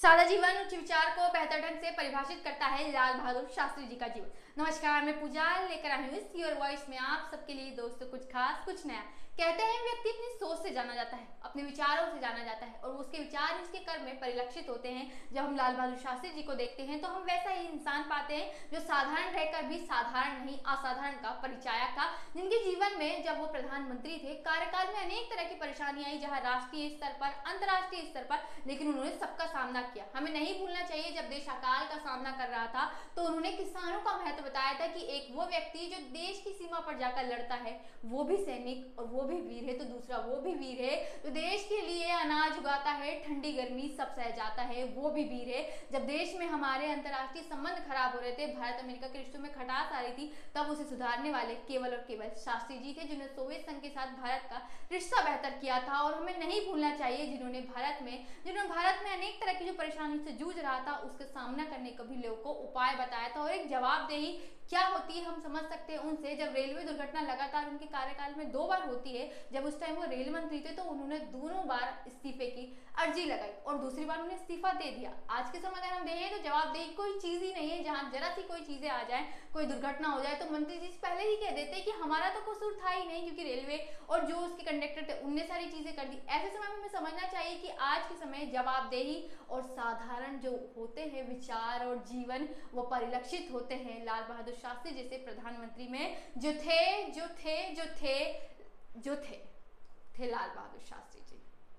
सादा जीवन उच्च विचार को बेहतर ढंग से परिभाषित करता है लाल बहादुर शास्त्री जी का जीवन। नमस्कार, मैं पूजा लेकर आई हूँ इस योर वॉइस में। आप सबके लिए दोस्तों कुछ खास, कुछ नया। कहते हैं, व्यक्ति अपनी सोच से जाना जाता है, अपने विचारों से जाना जाता है और उसके विचार उसके कर्म में परिलक्षित होते हैं। जब हम लाल बहादुर शास्त्री जी को देखते हैं तो हम वैसा ही इंसान पाते हैं जो साधारण रहकर भी साधारण नहीं, असाधारण का परिचायक था, जिनके जीवन में जब वो प्रधानमंत्री थे, कार्यकाल में अनेक तरह की परेशानी आई जहाँ राष्ट्रीय स्तर पर, अंतर्राष्ट्रीय स्तर पर, लेकिन उन्होंने सबका सामना किया। हमें नहीं भूलना चाहिए, जब देश अकाल का सामना कर रहा था तो उन्होंने किसानों का महत्व बताया था कि एक वो व्यक्ति जो देश की सीमा पर जाकर लड़ता है, वो भी सैनिक और वो भी वीर है तो दूसरा वो भी वीर है तो देश के लिए अनाज उगाता है, ठंडी गर्मी सब सह जाता है, वो भी वीर है। जब देश में हमारे अंतर्राष्ट्रीय संबंध खराब हो रहे थे, भारत अमेरिका के रिश्तों में खटास आ रही थी, तब उसे सुधारने वाले केवल और केवल शास्त्री जी थे, जिन्होंने सोवियत संघ के साथ भारत का रिश्ता बेहतर किया था और हमें नहीं भूलना चाहिए जिन्होंने भारत में, जिन्होंने भारत में अनेक तरह की जो परेशानी से जूझ रहा था, उसके सामना करने का भी लोगों को उपाय बताया था और एक जवाबदेही क्या होती है हम समझ सकते हैं उनसे। जब रेलवे दुर्घटना लगातार उनके कार्यकाल में दो बार होती है, जब उस टाइम वो रेल मंत्री थे तो उन्होंने दोनों बार इस्तीफे की अर्जी लगाई और दूसरी बार उन्हें इस्तीफा दे दिया। आज के समय अगर हम देखें तो जवाबदेही कोई चीज़ ही नहीं है, जहाँ जरा सी कोई चीज़ें आ जाए, कोई दुर्घटना हो जाए तो मंत्री जी पहले ही कह देते कि हमारा तो कसूर था ही नहीं, क्योंकि रेलवे और जो उसके कंडक्टर थे, उनने सारी चीज़ें कर दी। ऐसे समय में हमें समझना चाहिए कि आज के समय जवाबदेही और साधारण जो होते हैं, विचार और जीवन, वो परिलक्षित होते हैं। लाल बहादुर शास्त्री जैसे प्रधानमंत्री में, जो थे जो थे जो थे जो थे। थे लाल बहादुर शास्त्री जी।